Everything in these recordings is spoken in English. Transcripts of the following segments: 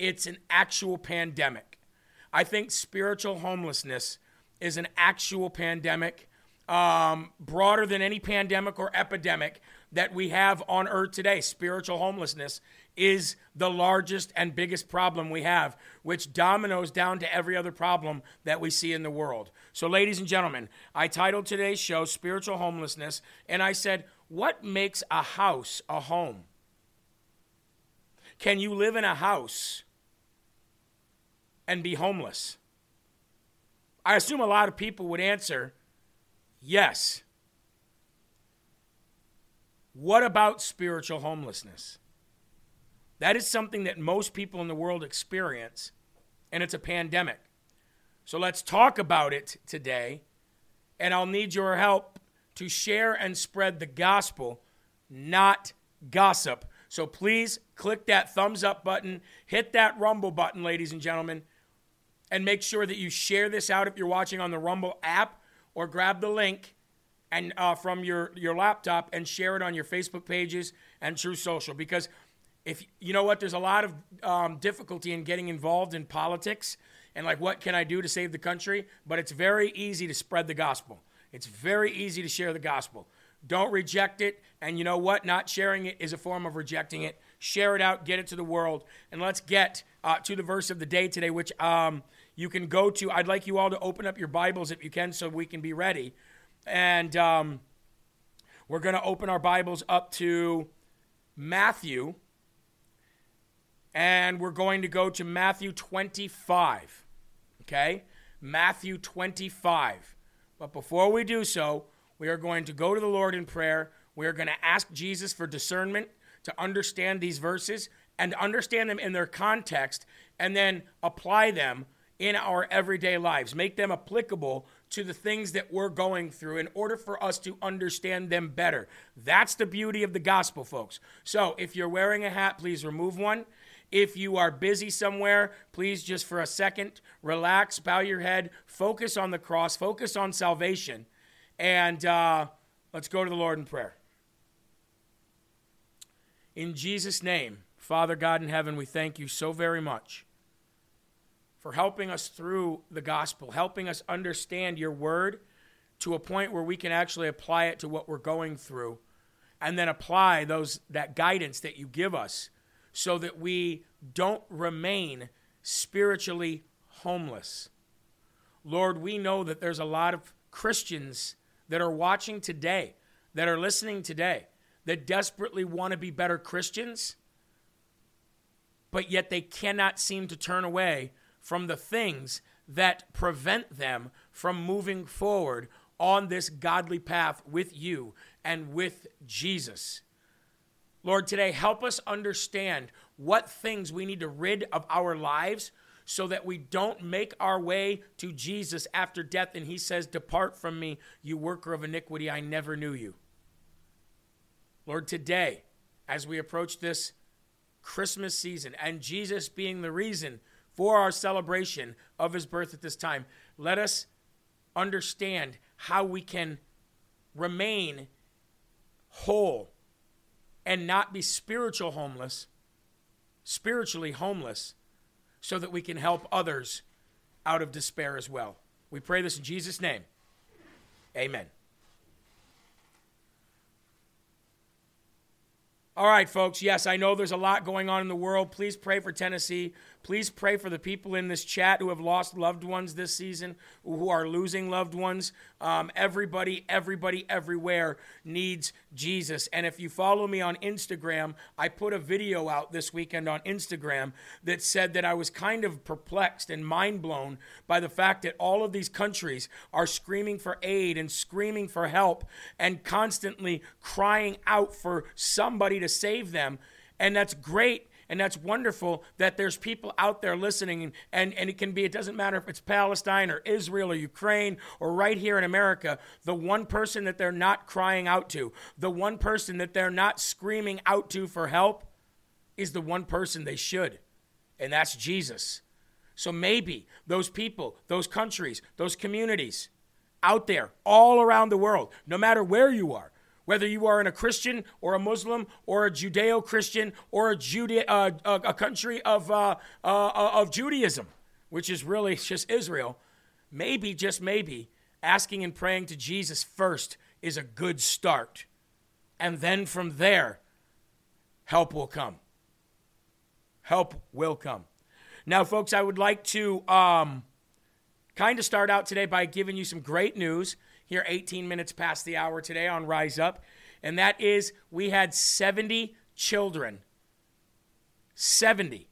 it's an actual pandemic. I think spiritual homelessness is an actual pandemic, um, broader than any pandemic or epidemic that we have on earth today. Spiritual homelessness is the largest and biggest problem we have, which dominoes down to every other problem that we see in the world. So, ladies and gentlemen, I titled today's show Spiritual Homelessness, and I said, What makes a house a home? Can you live in a house and be homeless? I assume a lot of people would answer yes. What about spiritual homelessness? That is something that most people in the world experience, and it's a pandemic. So let's talk about it today, and I'll need your help to share and spread the gospel, not gossip. So please click that thumbs up button, hit that Rumble button, ladies and gentlemen, and make sure that you share this out if you're watching on the Rumble app or grab the link and uh, from your, your laptop and share it on your Facebook pages and Truth Social because if you know what, there's a lot of um, difficulty in getting involved in politics and like what can I do to save the country, but it's very easy to spread the gospel. It's very easy to share the gospel. Don't reject it. And you know what? Not sharing it is a form of rejecting it. Share it out, get it to the world. And let's get uh, to the verse of the day today, which um, you can go to. I'd like you all to open up your Bibles if you can so we can be ready. And um, we're going to open our Bibles up to Matthew and we're going to go to Matthew 25. Okay? Matthew 25. But before we do so, we are going to go to the Lord in prayer. We are going to ask Jesus for discernment to understand these verses and understand them in their context and then apply them in our everyday lives. Make them applicable to the things that we're going through in order for us to understand them better. That's the beauty of the gospel, folks. So if you're wearing a hat, please remove one. If you are busy somewhere, please just for a second relax, bow your head, focus on the cross, focus on salvation, and uh, let's go to the Lord in prayer. In Jesus' name, Father God in heaven, we thank you so very much for helping us through the gospel, helping us understand your word to a point where we can actually apply it to what we're going through and then apply those that guidance that you give us so that we don't remain spiritually homeless. Lord, we know that there's a lot of Christians that are watching today, that are listening today, that desperately want to be better Christians, but yet they cannot seem to turn away from the things that prevent them from moving forward on this godly path with you and with Jesus. Lord, today help us understand what things we need to rid of our lives so that we don't make our way to Jesus after death and he says, Depart from me, you worker of iniquity, I never knew you. Lord, today, as we approach this Christmas season and Jesus being the reason for our celebration of his birth at this time, let us understand how we can remain whole and not be spiritual homeless, spiritually homeless, so that we can help others out of despair as well. We pray this in Jesus' name. Amen. All right, folks. Yes, I know there's a lot going on in the world. Please pray for Tennessee. Please pray for the people in this chat who have lost loved ones this season, who are losing loved ones. Um, everybody, everybody, everywhere needs Jesus. And if you follow me on Instagram, I put a video out this weekend on Instagram that said that I was kind of perplexed and mind blown by the fact that all of these countries are screaming for aid and screaming for help and constantly crying out for somebody to save them. And that's great and that's wonderful that there's people out there listening. And, and, it can be, it doesn't matter if it's Palestine or Israel or Ukraine or right here in America, the one person that they're not crying out to, the one person that they're not screaming out to for help is the one person they should. And that's Jesus. So maybe those people, those countries, those communities out there, all around the world, no matter where you are, whether you are in a Christian or a Muslim or a Judeo Christian or a, uh, a, a country of, uh, uh, of Judaism, which is really just Israel, maybe, just maybe, asking and praying to Jesus first is a good start. And then from there, help will come. Help will come. Now, folks, I would like to um, kind of start out today by giving you some great news here 18 minutes past the hour today on Rise Up. And that is we had 70 children, 70,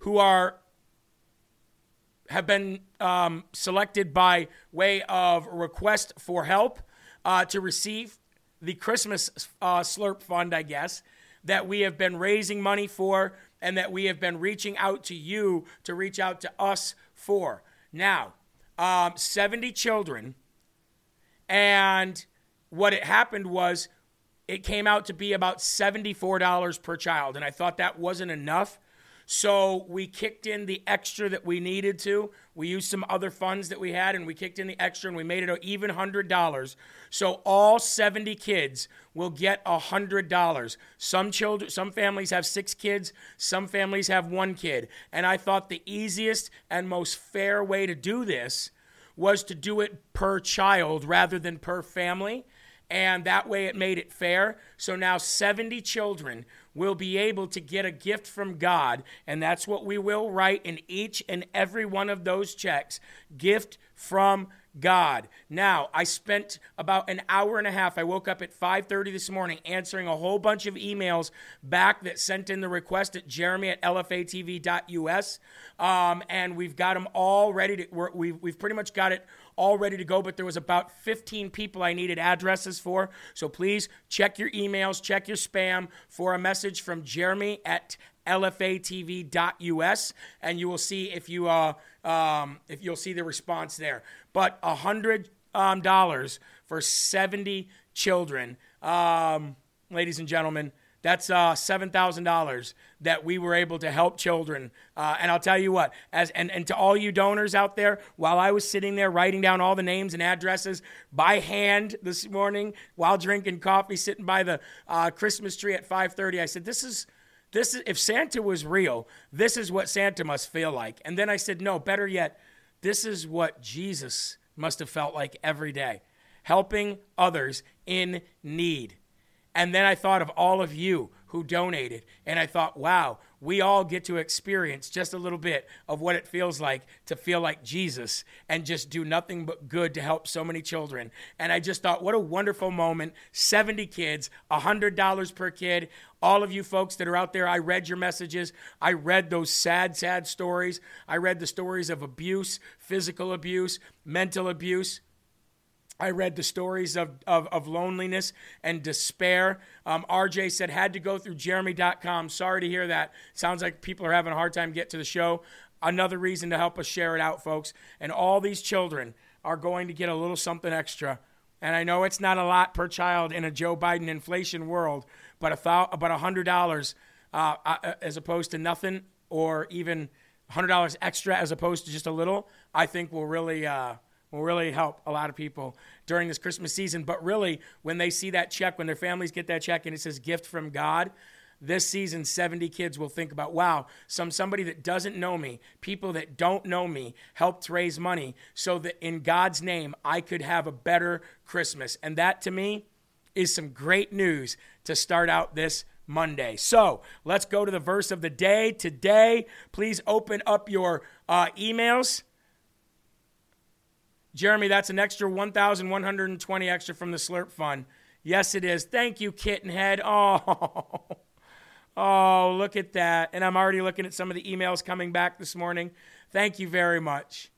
who are have been um, selected by way of request for help uh, to receive the Christmas uh, Slurp Fund, I guess, that we have been raising money for and that we have been reaching out to you to reach out to us for. Now, um, 70 children, and what it happened was it came out to be about $74 per child, and I thought that wasn't enough. So we kicked in the extra that we needed to. We used some other funds that we had and we kicked in the extra and we made it an even $100. So all 70 kids will get $100. Some children some families have 6 kids, some families have 1 kid. And I thought the easiest and most fair way to do this was to do it per child rather than per family and that way it made it fair. So now 70 children will be able to get a gift from God, and that's what we will write in each and every one of those checks gift from God. Now, I spent about an hour and a half. I woke up at 5:30 this morning answering a whole bunch of emails back that sent in the request at jeremy at lfatv.us. Um, and we've got them all ready to, we've, we've pretty much got it all ready to go, but there was about 15 people I needed addresses for. So please check your emails, check your spam for a message from Jeremy at lfatv.us, and you will see if you uh, um, if you'll see the response there. But a hundred um, dollars for 70 children, um, ladies and gentlemen. That's uh, seven thousand dollars that we were able to help children. Uh, and I'll tell you what, as and, and to all you donors out there, while I was sitting there writing down all the names and addresses by hand this morning while drinking coffee, sitting by the uh, Christmas tree at 5:30, I said, "This is." This is if Santa was real, this is what Santa must feel like. And then I said, no, better yet, this is what Jesus must have felt like every day, helping others in need. And then I thought of all of you who donated. And I thought, wow, we all get to experience just a little bit of what it feels like to feel like Jesus and just do nothing but good to help so many children. And I just thought, what a wonderful moment. 70 kids, $100 per kid. All of you folks that are out there, I read your messages. I read those sad, sad stories. I read the stories of abuse, physical abuse, mental abuse. I read the stories of, of, of loneliness and despair. Um, RJ said, had to go through jeremy.com. Sorry to hear that. Sounds like people are having a hard time get to the show. Another reason to help us share it out, folks. And all these children are going to get a little something extra. And I know it's not a lot per child in a Joe Biden inflation world, but a thou- about $100 uh, uh, as opposed to nothing or even $100 extra as opposed to just a little, I think will really. Uh, will really help a lot of people during this Christmas season. But really, when they see that check, when their families get that check and it says gift from God, this season 70 kids will think about wow some somebody that doesn't know me people that don't know me helped raise money so that in god's name i could have a better christmas. And that to me is some great news to start out this monday. So let's go to the verse of the day today. Please open up your uh, emails Jeremy, that's an extra 1,120 extra from the Slurp Fund. Yes, it is. Thank you, Kittenhead. Oh, oh, look at that. And I'm already looking at some of the emails coming back this morning. Thank you very much.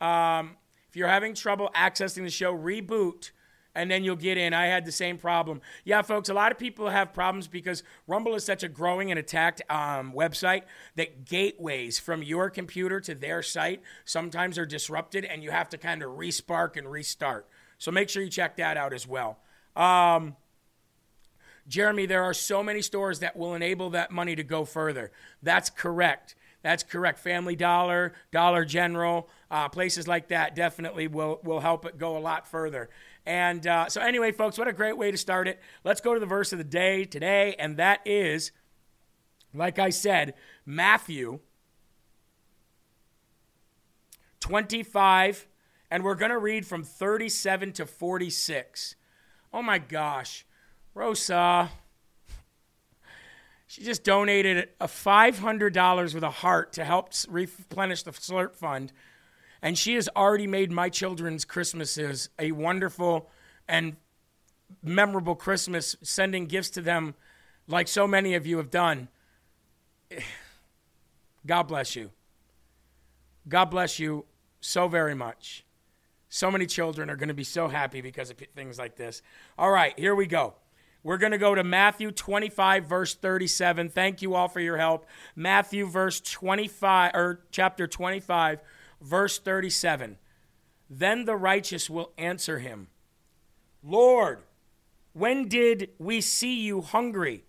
Um, if you're having trouble accessing the show, reboot and then you'll get in. I had the same problem. Yeah, folks, a lot of people have problems because Rumble is such a growing and attacked um, website that gateways from your computer to their site sometimes are disrupted and you have to kind of respark and restart. So make sure you check that out as well. Um, Jeremy, there are so many stores that will enable that money to go further. That's correct. That's correct. Family Dollar, Dollar General, uh, places like that definitely will, will help it go a lot further. And uh, so, anyway, folks, what a great way to start it. Let's go to the verse of the day today, and that is, like I said, Matthew 25, and we're going to read from 37 to 46. Oh my gosh. Rosa, she just donated a $500 with a heart to help replenish the Slurp Fund. And she has already made my children's Christmases a wonderful and memorable Christmas, sending gifts to them like so many of you have done. God bless you. God bless you so very much. So many children are going to be so happy because of things like this. All right, here we go. We're going to go to Matthew 25 verse 37. Thank you all for your help. Matthew verse 25 or chapter 25 verse 37. Then the righteous will answer him, "Lord, when did we see you hungry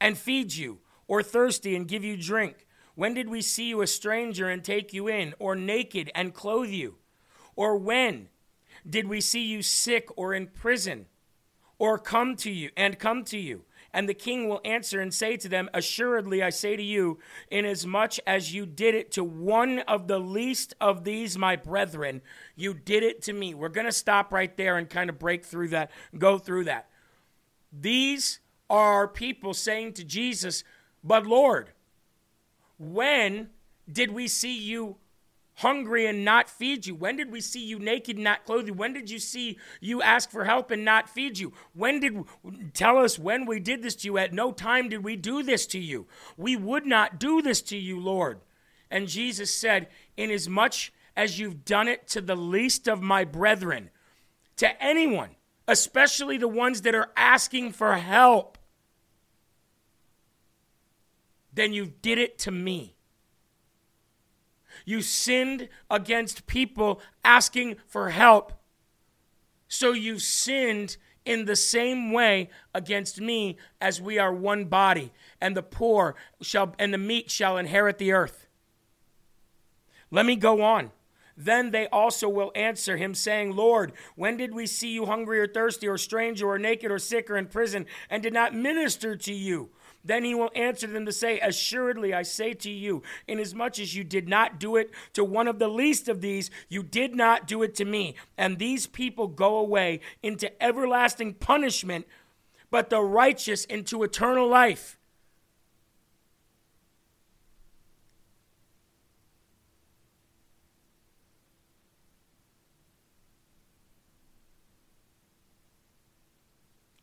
and feed you, or thirsty and give you drink?" When did we see you a stranger and take you in, or naked and clothe you? Or when did we see you sick or in prison, or come to you and come to you? And the king will answer and say to them, Assuredly, I say to you, inasmuch as you did it to one of the least of these, my brethren, you did it to me. We're going to stop right there and kind of break through that, go through that. These are people saying to Jesus, But Lord, when did we see you hungry and not feed you? When did we see you naked and not clothe you? When did you see you ask for help and not feed you? When did tell us when we did this to you? At no time did we do this to you. We would not do this to you, Lord. And Jesus said, Inasmuch as you've done it to the least of my brethren, to anyone, especially the ones that are asking for help, then you did it to me. You sinned against people asking for help. So you sinned in the same way against me as we are one body, and the poor shall and the meek shall inherit the earth. Let me go on. Then they also will answer him, saying, Lord, when did we see you hungry or thirsty or stranger or naked or sick or in prison and did not minister to you? Then he will answer them to say, Assuredly, I say to you, inasmuch as you did not do it to one of the least of these, you did not do it to me. And these people go away into everlasting punishment, but the righteous into eternal life.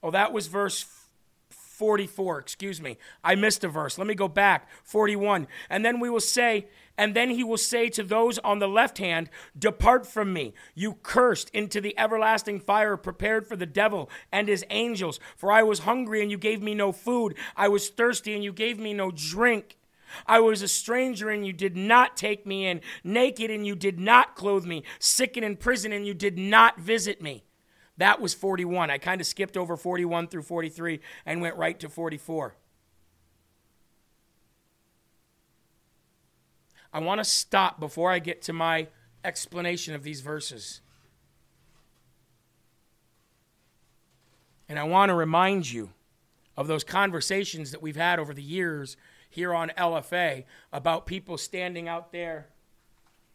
Oh, that was verse 44, excuse me. I missed a verse. Let me go back. 41. And then we will say, and then he will say to those on the left hand, Depart from me, you cursed, into the everlasting fire prepared for the devil and his angels. For I was hungry and you gave me no food. I was thirsty and you gave me no drink. I was a stranger and you did not take me in, naked and you did not clothe me, sick and in prison and you did not visit me. That was 41. I kind of skipped over 41 through 43 and went right to 44. I want to stop before I get to my explanation of these verses. And I want to remind you of those conversations that we've had over the years here on LFA about people standing out there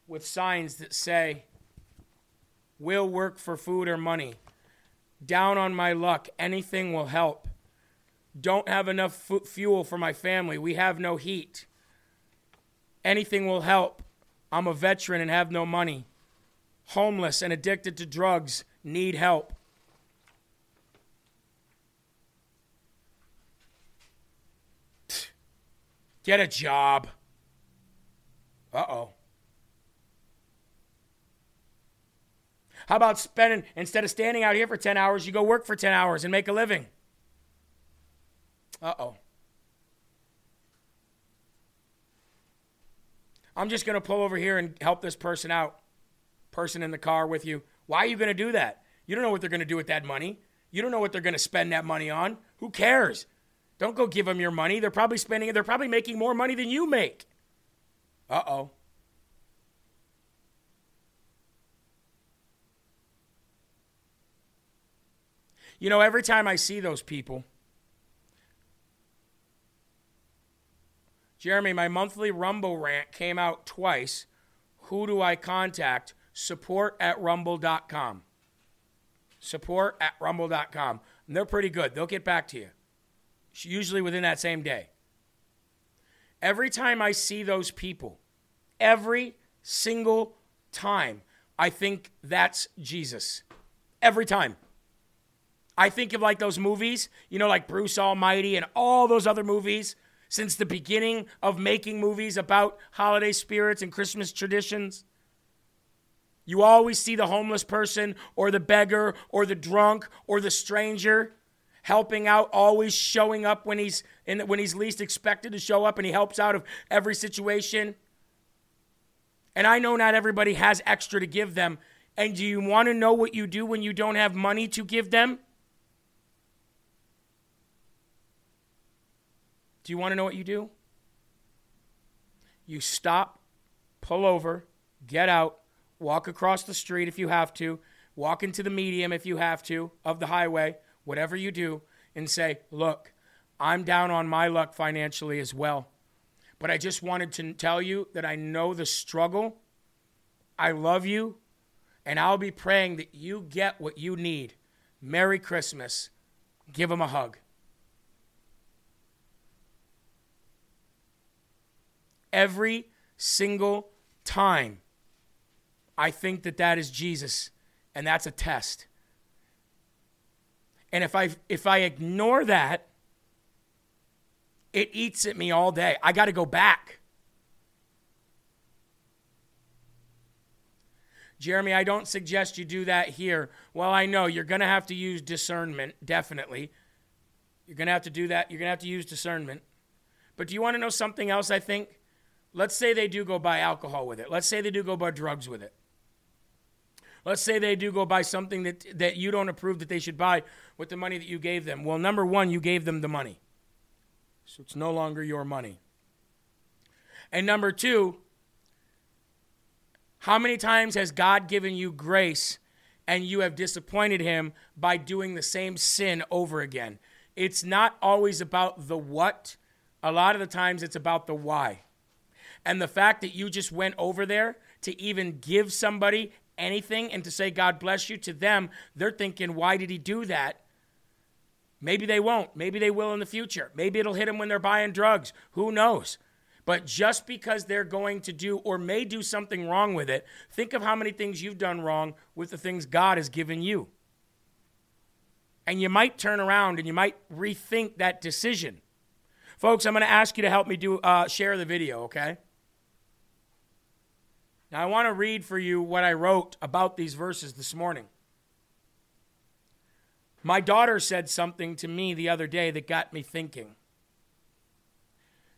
with signs that say, We'll work for food or money down on my luck. Anything will help. Don't have enough f- fuel for my family. We have no heat. Anything will help. I'm a veteran and have no money. Homeless and addicted to drugs. Need help. Get a job. Uh oh. How about spending, instead of standing out here for 10 hours, you go work for 10 hours and make a living? Uh oh. I'm just going to pull over here and help this person out. Person in the car with you. Why are you going to do that? You don't know what they're going to do with that money. You don't know what they're going to spend that money on. Who cares? Don't go give them your money. They're probably spending it. They're probably making more money than you make. Uh oh. You know, every time I see those people, Jeremy, my monthly Rumble rant came out twice. Who do I contact? Support at rumble.com. Support at rumble.com. And they're pretty good. They'll get back to you, usually within that same day. Every time I see those people, every single time, I think that's Jesus. Every time. I think of like those movies, you know, like Bruce Almighty and all those other movies since the beginning of making movies about holiday spirits and Christmas traditions. You always see the homeless person or the beggar or the drunk or the stranger helping out, always showing up when he's in, when he's least expected to show up and he helps out of every situation. And I know not everybody has extra to give them. And do you want to know what you do when you don't have money to give them? Do you want to know what you do? You stop, pull over, get out, walk across the street if you have to, walk into the medium if you have to of the highway, whatever you do, and say, Look, I'm down on my luck financially as well. But I just wanted to tell you that I know the struggle. I love you, and I'll be praying that you get what you need. Merry Christmas. Give them a hug. Every single time. I think that that is Jesus, and that's a test. And if I if I ignore that, it eats at me all day. I got to go back. Jeremy, I don't suggest you do that here. Well, I know you're going to have to use discernment, definitely. You're going to have to do that. You're going to have to use discernment. But do you want to know something else I think? Let's say they do go buy alcohol with it. Let's say they do go buy drugs with it. Let's say they do go buy something that, that you don't approve that they should buy with the money that you gave them. Well, number one, you gave them the money. So it's no longer your money. And number two, how many times has God given you grace and you have disappointed him by doing the same sin over again? It's not always about the what, a lot of the times it's about the why. And the fact that you just went over there to even give somebody anything and to say, God bless you to them, they're thinking, why did he do that? Maybe they won't. Maybe they will in the future. Maybe it'll hit them when they're buying drugs. Who knows? But just because they're going to do or may do something wrong with it, think of how many things you've done wrong with the things God has given you. And you might turn around and you might rethink that decision. Folks, I'm going to ask you to help me do uh, share the video, okay? Now, I want to read for you what I wrote about these verses this morning. My daughter said something to me the other day that got me thinking.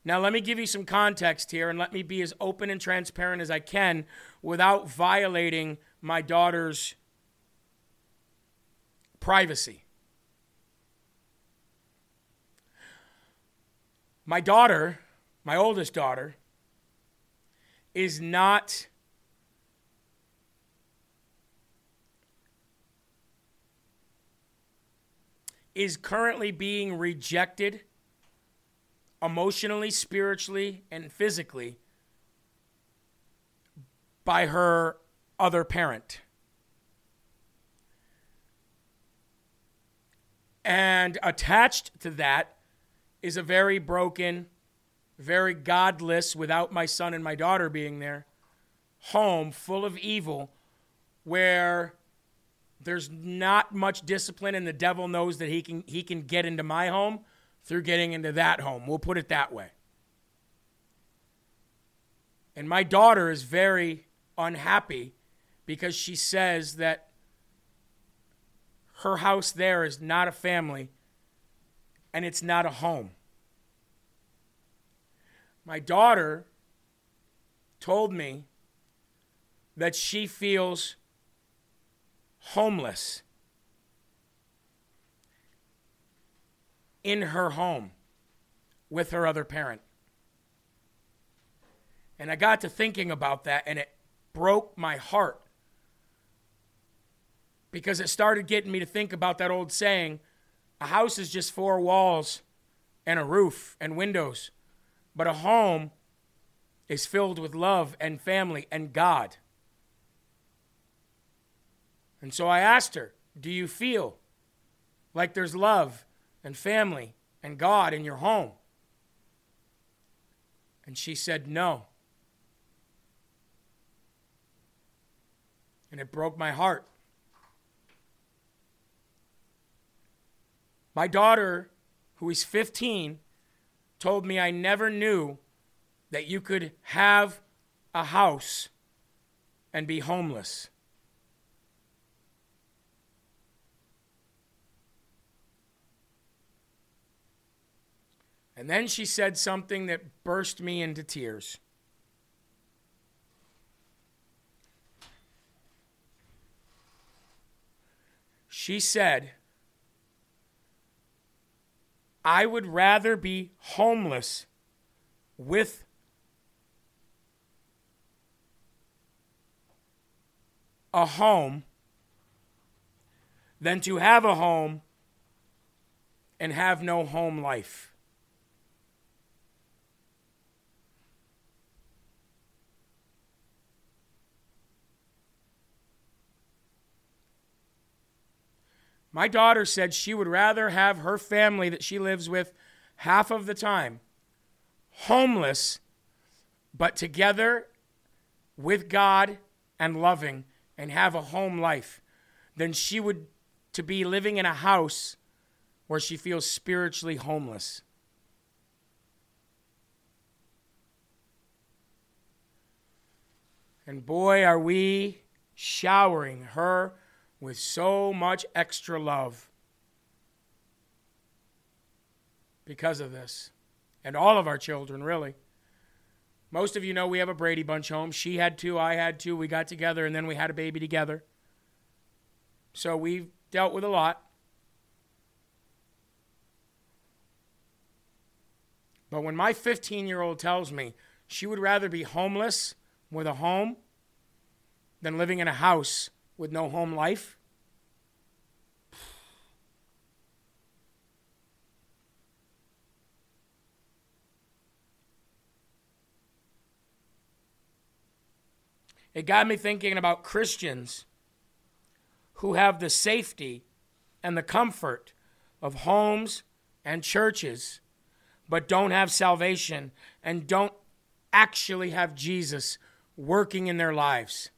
Now, let me give you some context here and let me be as open and transparent as I can without violating my daughter's privacy. My daughter, my oldest daughter, is not is currently being rejected emotionally, spiritually, and physically by her other parent. And attached to that is a very broken, very godless, without my son and my daughter being there, home full of evil where there's not much discipline and the devil knows that he can he can get into my home through getting into that home. We'll put it that way. And my daughter is very unhappy because she says that her house there is not a family and it's not a home. My daughter told me that she feels homeless in her home with her other parent. And I got to thinking about that, and it broke my heart because it started getting me to think about that old saying a house is just four walls and a roof and windows, but a home is filled with love and family and God. And so I asked her, Do you feel like there's love and family and God in your home? And she said, No. And it broke my heart. My daughter, who is 15, told me I never knew that you could have a house and be homeless. And then she said something that burst me into tears. She said, I would rather be homeless with a home than to have a home and have no home life. My daughter said she would rather have her family that she lives with half of the time homeless, but together with God and loving and have a home life than she would to be living in a house where she feels spiritually homeless. And boy, are we showering her with so much extra love because of this. And all of our children, really. Most of you know we have a Brady Bunch home. She had two, I had two. We got together and then we had a baby together. So we've dealt with a lot. But when my 15 year old tells me she would rather be homeless with a home than living in a house with no home life? It got me thinking about Christians who have the safety and the comfort of homes and churches, but don't have salvation and don't actually have Jesus working in their lives.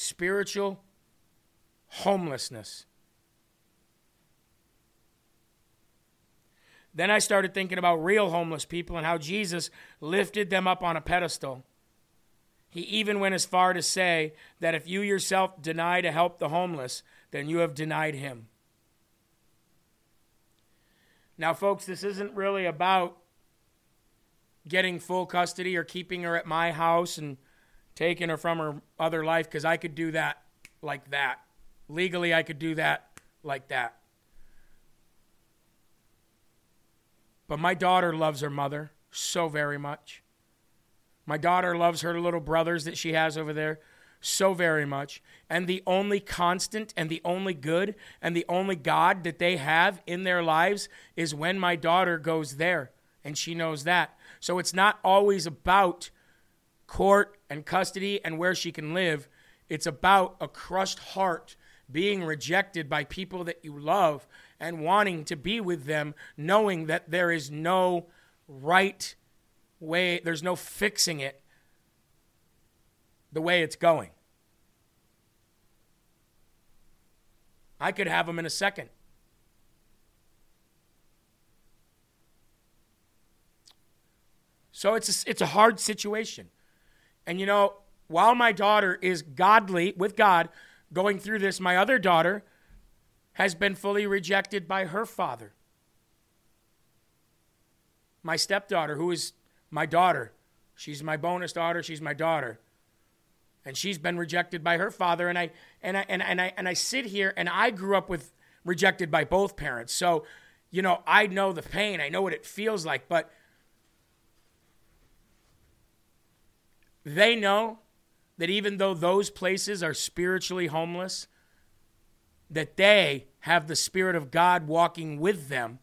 Spiritual homelessness. Then I started thinking about real homeless people and how Jesus lifted them up on a pedestal. He even went as far to say that if you yourself deny to help the homeless, then you have denied him. Now, folks, this isn't really about getting full custody or keeping her at my house and taking her from her other life because I could do that like that. Legally, I could do that like that. But my daughter loves her mother so very much. My daughter loves her little brothers that she has over there so very much. And the only constant and the only good and the only God that they have in their lives is when my daughter goes there. And she knows that. So it's not always about court and custody and where she can live. It's about a crushed heart being rejected by people that you love and wanting to be with them, knowing that there is no right way, there's no fixing it the way it's going. I could have them in a second. So it's a, it's a hard situation. And you know, while my daughter is godly with God going through this, my other daughter has been fully rejected by her father. My stepdaughter, who is my daughter, she's my bonus daughter, she's my daughter. And she's been rejected by her father. And I and I and, and I and I sit here and I grew up with rejected by both parents. So, you know, I know the pain. I know what it feels like, but they know that even though those places are spiritually homeless, that they have the Spirit of God walking with them.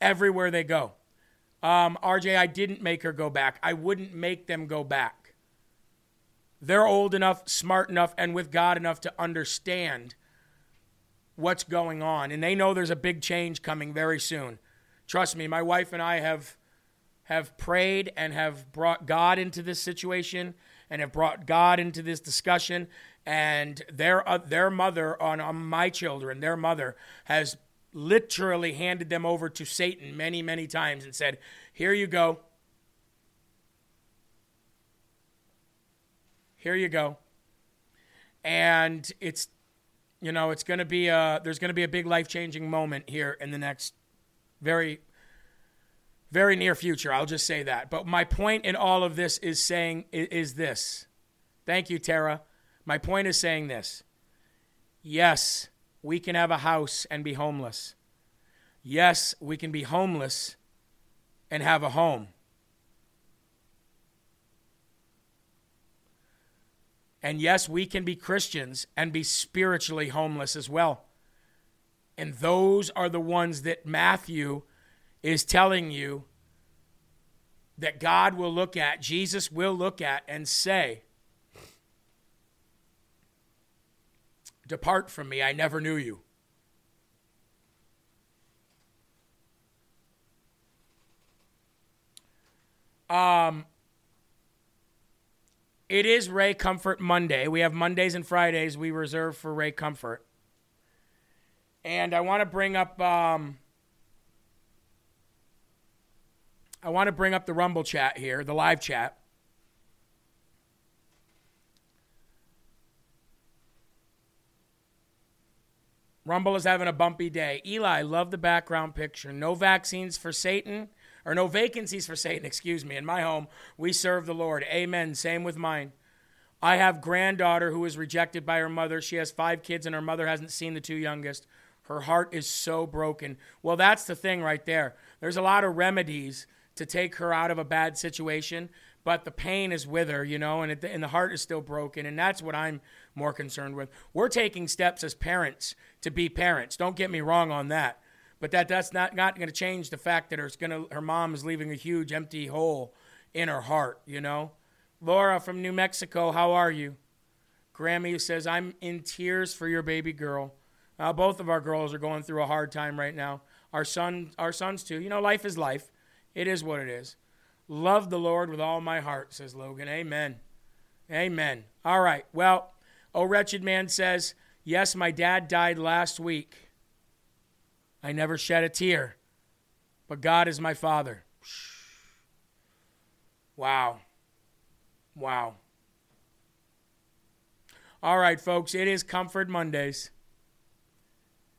Everywhere they go. Um, RJ, I didn't make her go back. I wouldn't make them go back. They're old enough, smart enough, and with God enough to understand what's going on. And they know there's a big change coming very soon. Trust me, my wife and I have have prayed and have brought God into this situation and have brought God into this discussion. And their uh, their mother on, on my children, their mother has literally handed them over to Satan many many times and said, "Here you go. Here you go." And it's you know it's going to be a there's going to be a big life changing moment here in the next very very near future. I'll just say that. But my point in all of this is saying is this. Thank you, Tara. My point is saying this. Yes, we can have a house and be homeless. Yes, we can be homeless and have a home. And yes, we can be Christians and be spiritually homeless as well. And those are the ones that Matthew is telling you that God will look at, Jesus will look at, and say, Depart from me, I never knew you. Um, it is Ray Comfort Monday. We have Mondays and Fridays we reserve for Ray Comfort. And I want to bring up um, I want to bring up the Rumble chat here, the live chat. Rumble is having a bumpy day. Eli, love the background picture. No vaccines for Satan, or no vacancies for Satan, excuse me. In my home, we serve the Lord. Amen. Same with mine. I have granddaughter who was rejected by her mother. She has five kids, and her mother hasn't seen the two youngest. Her heart is so broken. Well, that's the thing right there. There's a lot of remedies to take her out of a bad situation, but the pain is with her, you know, and, it, and the heart is still broken. And that's what I'm more concerned with. We're taking steps as parents to be parents. Don't get me wrong on that. But that, that's not, not going to change the fact that her, gonna, her mom is leaving a huge empty hole in her heart, you know? Laura from New Mexico, how are you? Grammy says, I'm in tears for your baby girl. Uh, both of our girls are going through a hard time right now. Our son, our sons too. You know, life is life. It is what it is. Love the Lord with all my heart, says Logan. Amen. Amen. All right. Well, oh, wretched man says, Yes, my dad died last week. I never shed a tear, but God is my father. Wow. Wow. All right, folks, it is Comfort Mondays.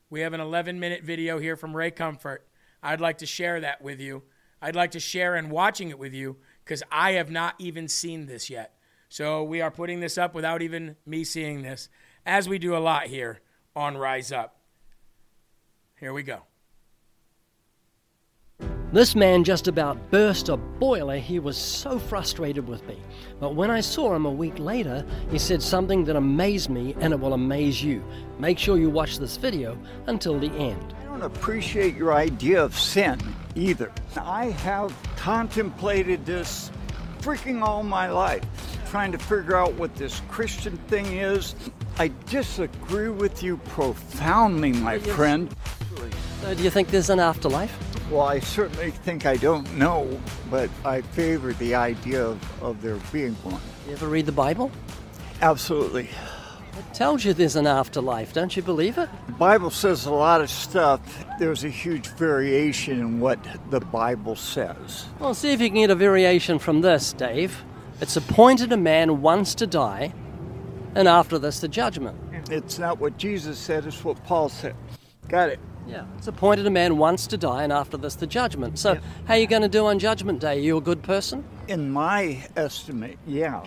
We have an 11 minute video here from Ray Comfort. I'd like to share that with you. I'd like to share and watching it with you because I have not even seen this yet. So we are putting this up without even me seeing this, as we do a lot here on Rise Up. Here we go. This man just about burst a boiler. He was so frustrated with me. But when I saw him a week later, he said something that amazed me and it will amaze you. Make sure you watch this video until the end I don't appreciate your idea of sin either. I have contemplated this freaking all my life, trying to figure out what this Christian thing is. I disagree with you profoundly, my yes. friend. Uh, do you think there's an afterlife? Well, I certainly think I don't know, but I favor the idea of, of there being one. You ever read the Bible? Absolutely. It tells you there's an afterlife. Don't you believe it? The Bible says a lot of stuff. There's a huge variation in what the Bible says. Well, see if you can get a variation from this, Dave. It's appointed a man once to die, and after this, the judgment. It's not what Jesus said, it's what Paul said. Got it. Yeah, it's appointed a man once to die, and after this, the judgment. So, how are you going to do on Judgment Day? Are you a good person? In my estimate, yeah.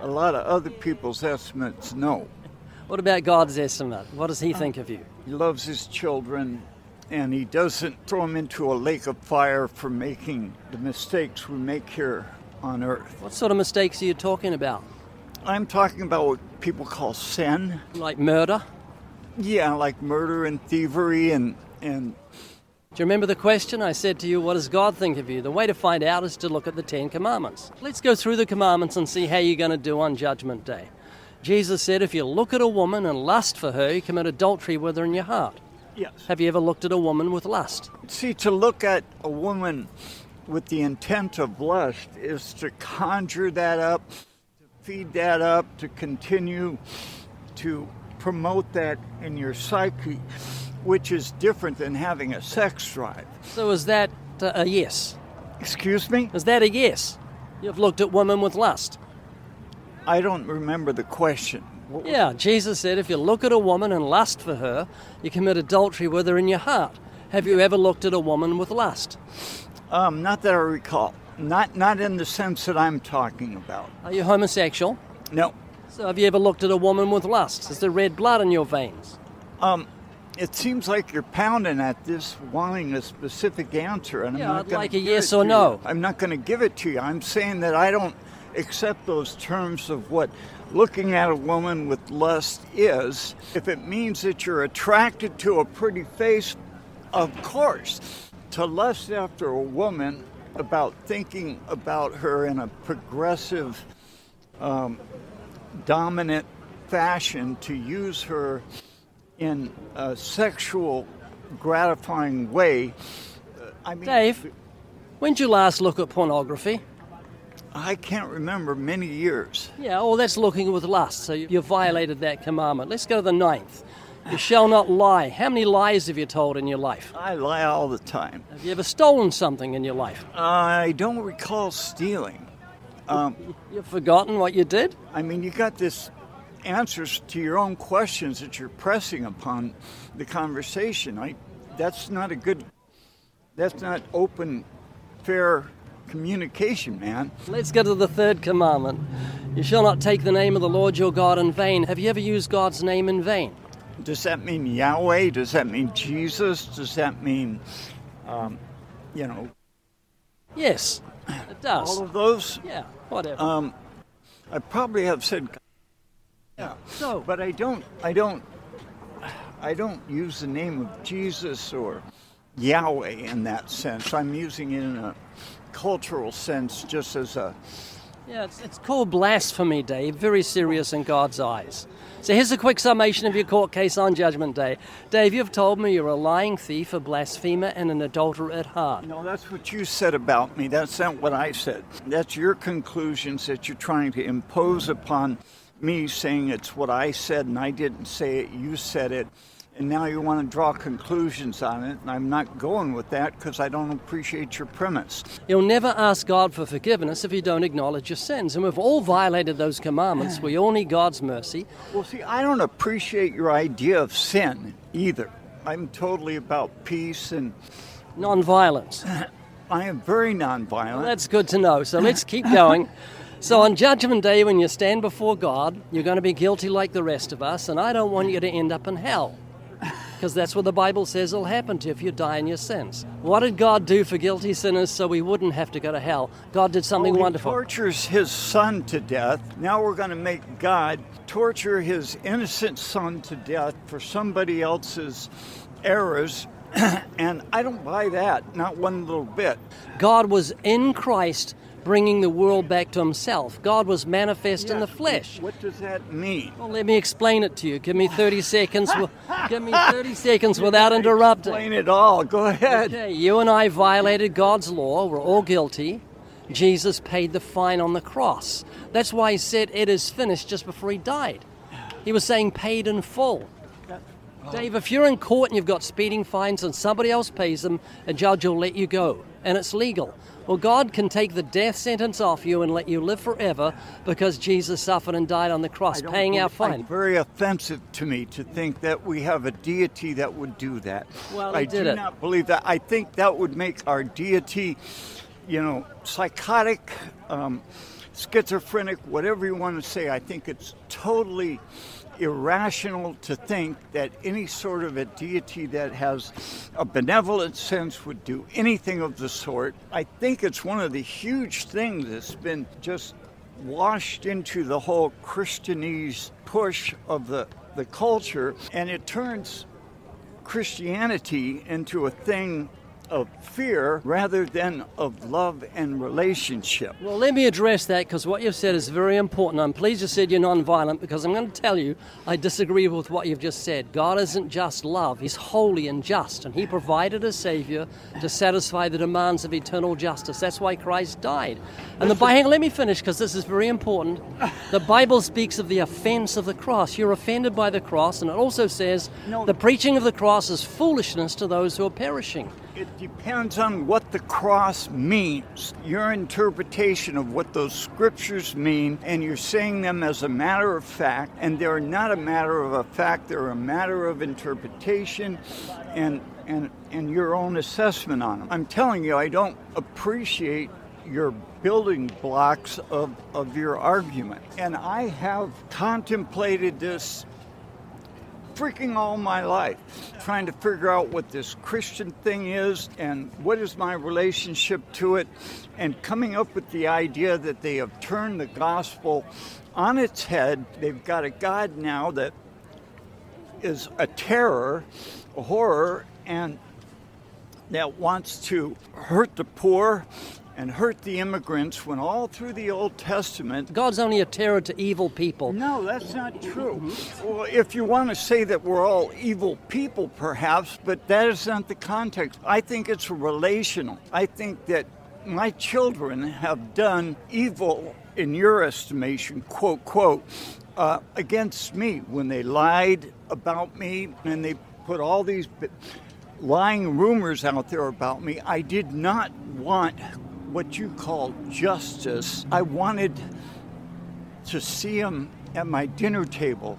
A lot of other people's estimates, no. What about God's estimate? What does He uh, think of you? He loves His children. and he doesn't throw them into a lake of fire for making the mistakes we make here on earth. What sort of mistakes are you talking about? I'm talking about what people call sin. Like murder? Yeah, like murder and thievery and and Do you remember the question I said to you, What does God think of you? The way to find out is to look at the Ten Commandments. Let's go through the commandments and see how you're going to do on Judgment Day. Jesus said, If you look at a woman and lust for her, you commit adultery with her in your heart. yes. Have you ever looked at a woman with lust? See, to look at a woman with the intent of lust is to conjure that up, to feed that up, to continue to promote that in your psyche, which is different than having a sex drive. So is that uh, a yes? Excuse me? Is that a yes? You've looked at women with lust. I don't remember the question. Yeah, Jesus said, If you look at a woman and lust for her, you commit adultery with her in your heart. Have you ever looked at a woman with lust? Um, not that I recall. Not not in the sense that I'm talking about. Are you homosexual? No. So have you ever looked at a woman with lust? Is there red blood in your veins? Um, it seems like you're pounding at this, wanting a specific answer, and Yeah, I'm not gonna like a give yes or to no. you. I'm not going to give it to you. I'm saying that I don't accept those terms of what looking at a woman with lust is. If it means that you're attracted to a pretty face, of course. To lust after a woman about thinking about her in a progressive dominant fashion to use her in a sexual gratifying way. uh, I mean, Dave? When'd you last look at pornography? I can't remember many years. Yeah, well, that's looking with lust, so you you violated that commandment. Let's go to the ninth. You shall not lie. How many lies have you told in your life? I lie all the time. Have you ever stolen something in your life? I don't recall stealing. You've forgotten what you did? I mean, you got this answers to your own questions that you're pressing upon the conversation. I, that's not a good. That's not open, fair communication, man. Let's go to the third commandment. You shall not take the name of the Lord your God in vain. Have you ever used God's name in vain? Does that mean Yahweh? Does that mean Jesus? Does that mean, um, you know, Yes, it does. all of those? Yeah, whatever. Um, I probably have said, yeah. so, But I don't. I don't. I don't use the name of Jesus or Yahweh in that sense. I'm using it in a cultural sense, just as a. yeah, it's, it's called blasphemy, Dave. Very serious in God's eyes. So here's a quick summation of your court case on Judgment Day. Dave, you've told me you're a lying thief, a blasphemer, and an adulterer at heart. No, that's what you said about me. That's not what I said. That's your conclusions that you're trying to impose upon me, saying it's what I said and I didn't say it. You said it. And now you want to draw conclusions on it, and I'm not going with that because I don't appreciate your premise. You'll never ask God for forgiveness if you don't acknowledge your sins. And we've all violated those commandments. We all need God's mercy. Well, see, I don't appreciate your idea of sin either. I'm totally about peace and Non-violence. I am very nonviolent. That's good to know. So let's keep going. So on Judgment Day, when you stand before God, you're going to be guilty like the rest of us, and I don't want you to end up in hell. Because that's what the Bible says will happen to you if you die in your sins. What did God do for guilty sinners so we wouldn't have to go to hell? God did something Oh, he wonderful. tortures his son to death. Now we're going to make God torture his innocent son to death for somebody else's errors. and I don't buy that, not one little bit. God was in Christ bringing the world back to himself. God was manifest in the flesh. What does that mean? Well, let me explain it to you. Give me 30 seconds. Give me 30 seconds without interrupting. Explain it all. Go ahead. Okay, you and I violated God's law. We're all guilty. Jesus paid the fine on the cross. That's why he said it is finished just before he died. He was saying paid in full. Dave, if you're in court and you've got speeding fines and somebody else pays them, a judge will let you go, and it's legal. Well, God can take the death sentence off you and let you live forever because Jesus suffered and died on the cross, paying our fine. It's very offensive to me to think that we have a deity that would do that. Well, I did do it. not believe that. I think that would make our deity, you know, psychotic, um, schizophrenic, whatever you want to say. I think it's totally irrational to think that any sort of a deity that has a benevolent sense would do anything of the sort. I think it's one of the huge things that's been just washed into the whole Christianese push of the, the culture, and it turns Christianity into a thing of fear rather than of love and relationship. Well, let me address that because what you've said is very important. I'm pleased you said you're non-violent because I'm going to tell you I disagree with what you've just said. God isn't just love, He's holy and just, and He provided a Savior to satisfy the demands of eternal justice. That's why Christ died. And the Bible, let me finish because this is very important. The Bible speaks of the offense of the cross. You're offended by the cross, and it also says No. the preaching of the cross is foolishness to those who are perishing. It depends on what the cross means, your interpretation of what those scriptures mean, and you're saying them as a matter of fact, and they're not a matter of a fact, they're a matter of interpretation and, and, and your own assessment on them. I'm telling you, I don't appreciate your building blocks of, of your argument. And I have contemplated this freaking all my life trying to figure out what this Christian thing is and what is my relationship to it, and coming up with the idea that they have turned the gospel on its head. They've got a God now that is a terror, a horror, and that wants to hurt the poor and hurt the immigrants when all through the Old Testament God's only a terror to evil people. no, that's not true. Well, if you want to say that we're all evil people, perhaps, but that is not the context. I think it's relational. I think that my children have done evil, in your estimation, quote, quote, uh, against me when they lied about me and they put all these lying rumors out there about me. I did not want what you call justice. I wanted to see them at my dinner table,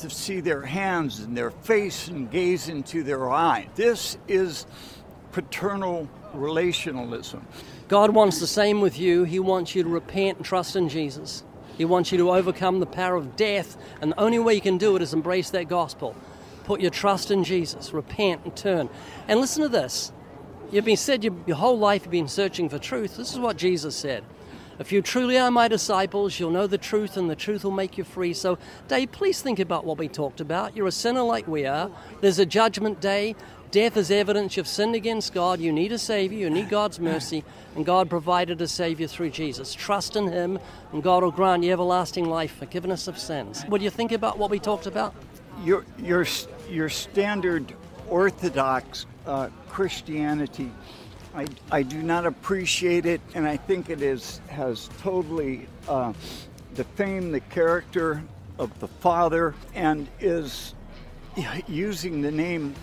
to see their hands and their face and gaze into their eye. This is paternal relationalism. God wants the same with you. He wants you to repent and trust in Jesus. He wants you to overcome the power of death, and the only way you can do it is embrace that gospel. Put your trust in Jesus, repent and turn. And listen to this. You've been said your, your whole life you've been searching for truth. This is what Jesus said. If you truly are my disciples, you'll know the truth, and the truth will make you free. So, Dave, please think about what we talked about. You're a sinner like we are. There's a judgment day. Death is evidence you've sinned against God. You need a Savior. You need God's mercy. And God provided a Savior through Jesus. Trust in Him, and God will grant you everlasting life, forgiveness of sins. What do you think about what we talked about? Your, your, your standard Orthodox uh, Christianity, I, I do not appreciate it, and I think it is has totally uh, defamed the character of the Father and is using the name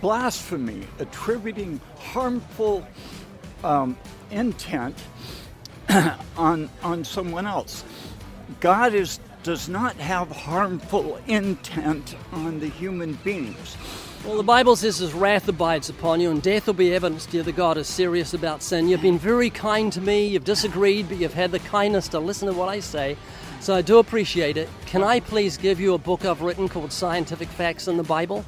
blasphemy, attributing harmful um, intent on on someone else. God is does not have harmful intent on the human beings. Well, the Bible says His wrath abides upon you, and death will be evidence to you that God is serious about sin. You've been very kind to me, you've disagreed, but you've had the kindness to listen to what I say. So I do appreciate it. Can I please give you a book I've written called Scientific Facts in the Bible?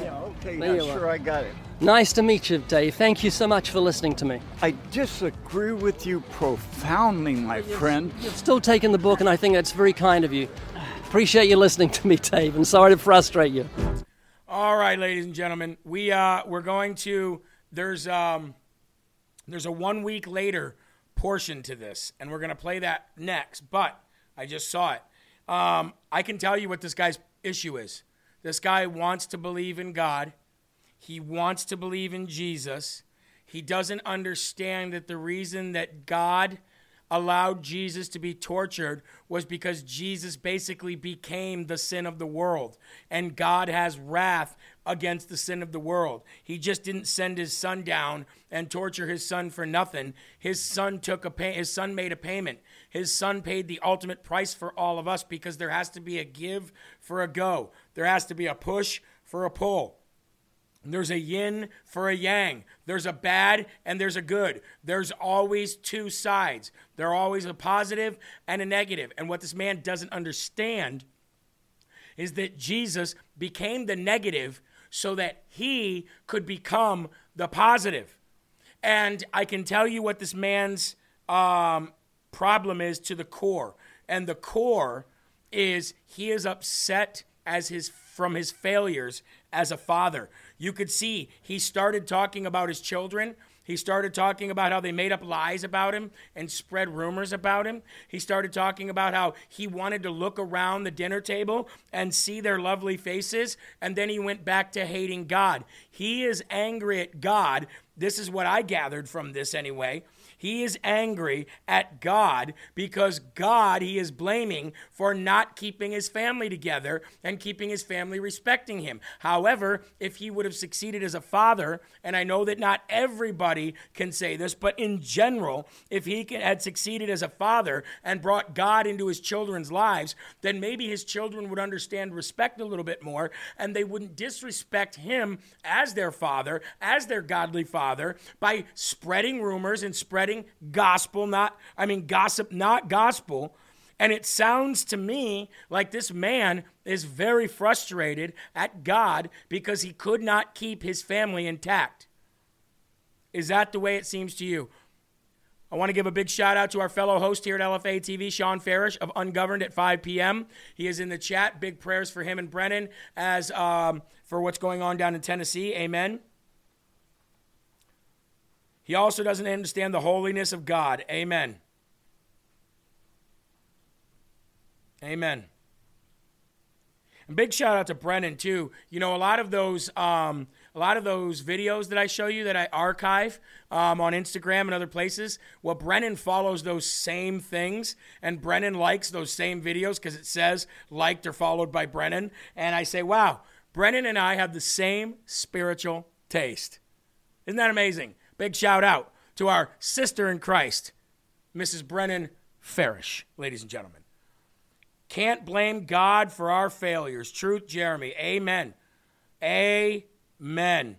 Yeah, okay, There are. sure, I got it. Nice to meet you, Dave. Thank you so much for listening to me. I disagree with you profoundly, my friend. You've still taken the book, and I think that's very kind of you. Appreciate you listening to me, Dave, and sorry to frustrate you. All right, ladies and gentlemen, we uh, we're going to there's um there's a one week later portion to this, and we're gonna play that next. But I just saw it. Um, I can tell you what this guy's issue is. This guy wants to believe in God. He wants to believe in Jesus. He doesn't understand that the reason that God allowed Jesus to be tortured was because Jesus basically became the sin of the world. And God has wrath against the sin of the world. He just didn't send his son down and torture his son for nothing. His son took a pay- his son made a payment. His son paid the ultimate price for all of us because there has to be a give for a go. There has to be a push for a pull. There's a yin for a yang. There's a bad and there's a good. There's always two sides. There's always a positive and a negative. And what this man doesn't understand is that Jesus became the negative so that he could become the positive. And I can tell you what this man's um, problem is to the core. And the core is he is upset as his from his failures as a father. You could see he started talking about his children he started talking about how they made up lies about him and spread rumors about him. He started talking about how he wanted to look around the dinner table and see their lovely faces. And then he went back to hating God. He is angry at God. This is what I gathered from this anyway. He is angry at God because God he is blaming for not keeping his family together and keeping his family respecting him. However, if he would have succeeded as a father, and I know that not everybody can say this, but in general, if he had succeeded as a father and brought God into his children's lives, then maybe his children would understand respect a little bit more and they wouldn't disrespect him as their father, as their godly father, by spreading rumors and spreading spreading gospel, not, I mean, gossip, not gospel. And it sounds to me like this man is very frustrated at God because he could not keep his family intact. Is that the way it seems to you? I want to give a big shout out to our fellow host here at LFA TV, Sean Farish of Ungoverned at 5 p.m. He is in the chat. Big prayers for him and Brennan as um, for what's going on down in Tennessee. Amen. He also doesn't understand the holiness of God. Amen. Amen. And big shout out to Brennan too. You know, a lot of those, um, a lot of those videos that I show you that I archive um, on Instagram and other places. Well, Brennan follows those same things, and Brennan likes those same videos because it says liked or followed by Brennan. And I say, wow, Brennan and I have the same spiritual taste. Isn't that amazing? Big shout out to our sister in Christ, Mrs. Brennan Farish, ladies and gentlemen. Can't blame God for our failures. Truth, Jeremy. Amen. Amen.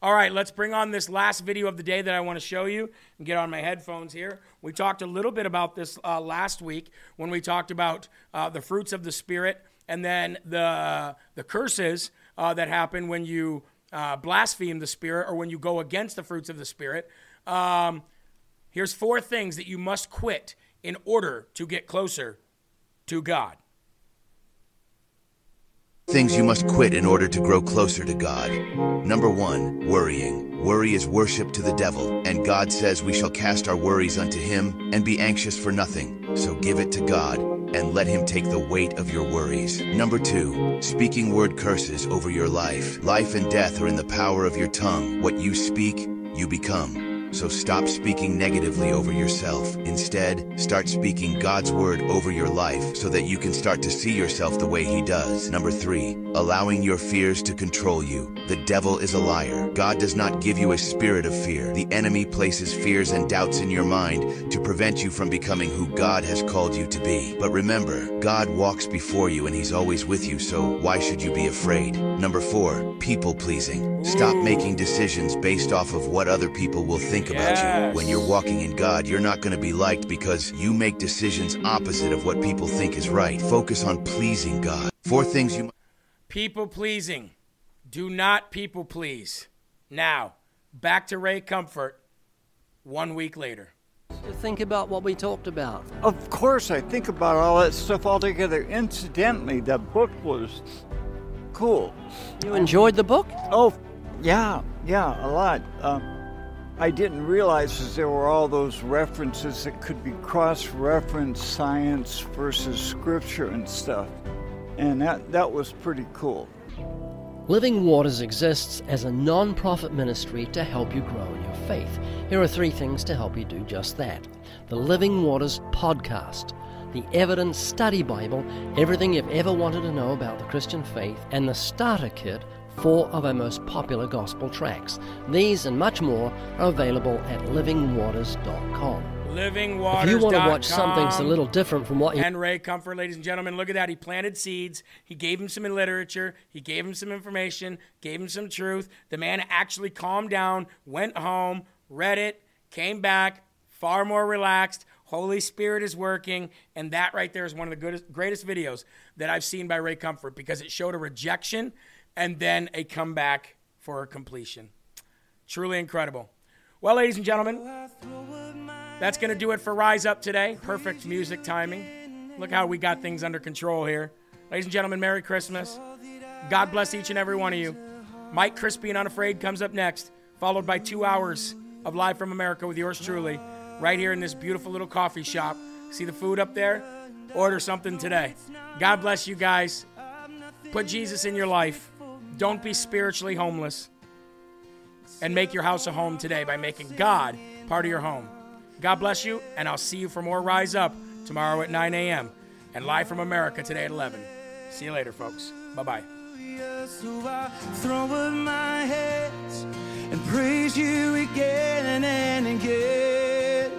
All right, let's bring on this last video of the day that I want to show you and get on my headphones here. We talked a little bit about this uh, last week when we talked about uh, the fruits of the Spirit and then the, the curses uh, that happen when you uh, blaspheme the Spirit or when you go against the fruits of the Spirit. Um, here's four things that you must quit in order to get closer to God. Things you must quit in order to grow closer to God. Number one, worrying. Worry is worship to the devil, and God says we shall cast our worries unto him and be anxious for nothing. So give it to God and let him take the weight of your worries. Number two, speaking word curses over your life. Life and death are in the power of your tongue. What you speak, you become. So stop speaking negatively over yourself. Instead, start speaking God's word over your life so that you can start to see yourself the way He does. Number three, allowing your fears to control you. The devil is a liar. God does not give you a spirit of fear. The enemy places fears and doubts in your mind to prevent you from becoming who God has called you to be. But remember, God walks before you and He's always with you, so why should you be afraid? Number four, people pleasing. Stop making decisions based off of what other people will think think about yes. you. When you're walking in God, you're not going to be liked because you make decisions opposite of what people think is right. Focus on pleasing God. Four things you People pleasing. Do not people please. Now, back to Ray Comfort one week later. You think about what we talked about. Of course, I think about all that stuff altogether. Incidentally, the book was cool. You enjoyed the book? Oh, yeah, yeah, a lot. Um, I didn't realize that there were all those references that could be cross reference science versus scripture and stuff. And that, that was pretty cool. Living Waters exists as a non profit ministry to help you grow in your faith. Here are three things to help you do just that the Living Waters podcast, the Evidence Study Bible, everything you've ever wanted to know about the Christian faith, and the Starter Kit four of our most popular gospel tracks. These and much more are available at livingwaters.com. Livingwaters.com. If you want to watch something that's a little different from what you. And Ray Comfort, ladies and gentlemen, look at that. He planted seeds. He gave him some literature. He gave him some information, gave him some truth. The man actually calmed down, went home, read it, came back, far more relaxed, Holy Spirit is working, and that right there is one of the goodest, greatest videos that I've seen by Ray Comfort because it showed a rejection and then a comeback for a completion. Truly incredible. Well, ladies and gentlemen, that's going to do it for Rise Up today. Perfect music timing. Look how we got things under control here. Ladies and gentlemen, Merry Christmas. God bless each and every one of you. Mike Crispi and Unafraid comes up next, followed by two hours of Live from America with yours truly, right here in this beautiful little coffee shop. See the food up there? Order something today. God bless you guys. Put Jesus in your life. Don't be spiritually homeless. And make your house a home today by making God part of your home. God bless you, and I'll see you for more Rise Up tomorrow at 9 a.m. and live from America today at 11. See you later, folks. Bye bye. So I throw up my hands and praise you again and again.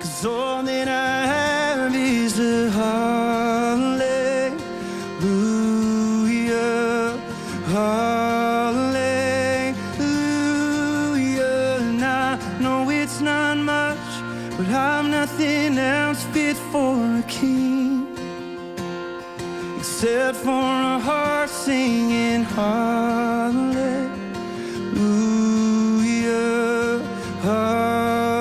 Cause all that I have is a hallelujah. Except for a heart singing hallelujah, hallelujah.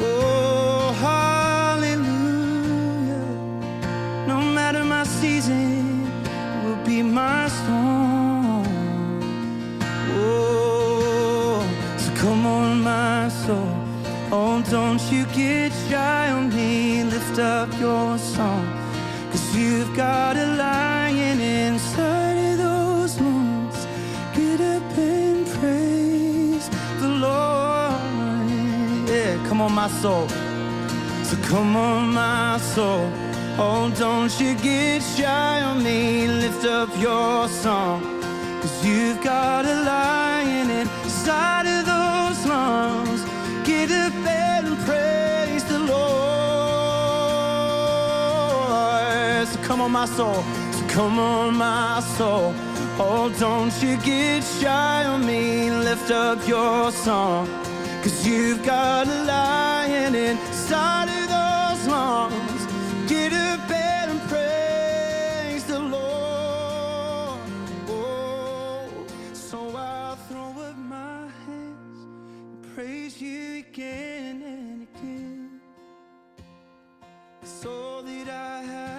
Oh, hallelujah. No matter my season, it will be my song. Come on, my soul. Oh, don't you get shy on me. Lift up your song. Cause you've got a lion inside of those lungs. Get up and praise the Lord. Yeah, come on, my soul. So come on, my soul. Oh, don't you get shy on me. Lift up your song. Cause you've got a lion inside of Get up and praise the Lord. So come on, my soul. So come on, my soul. Oh, don't you get shy on me. Lift up your song. Cause you've got a lion inside of have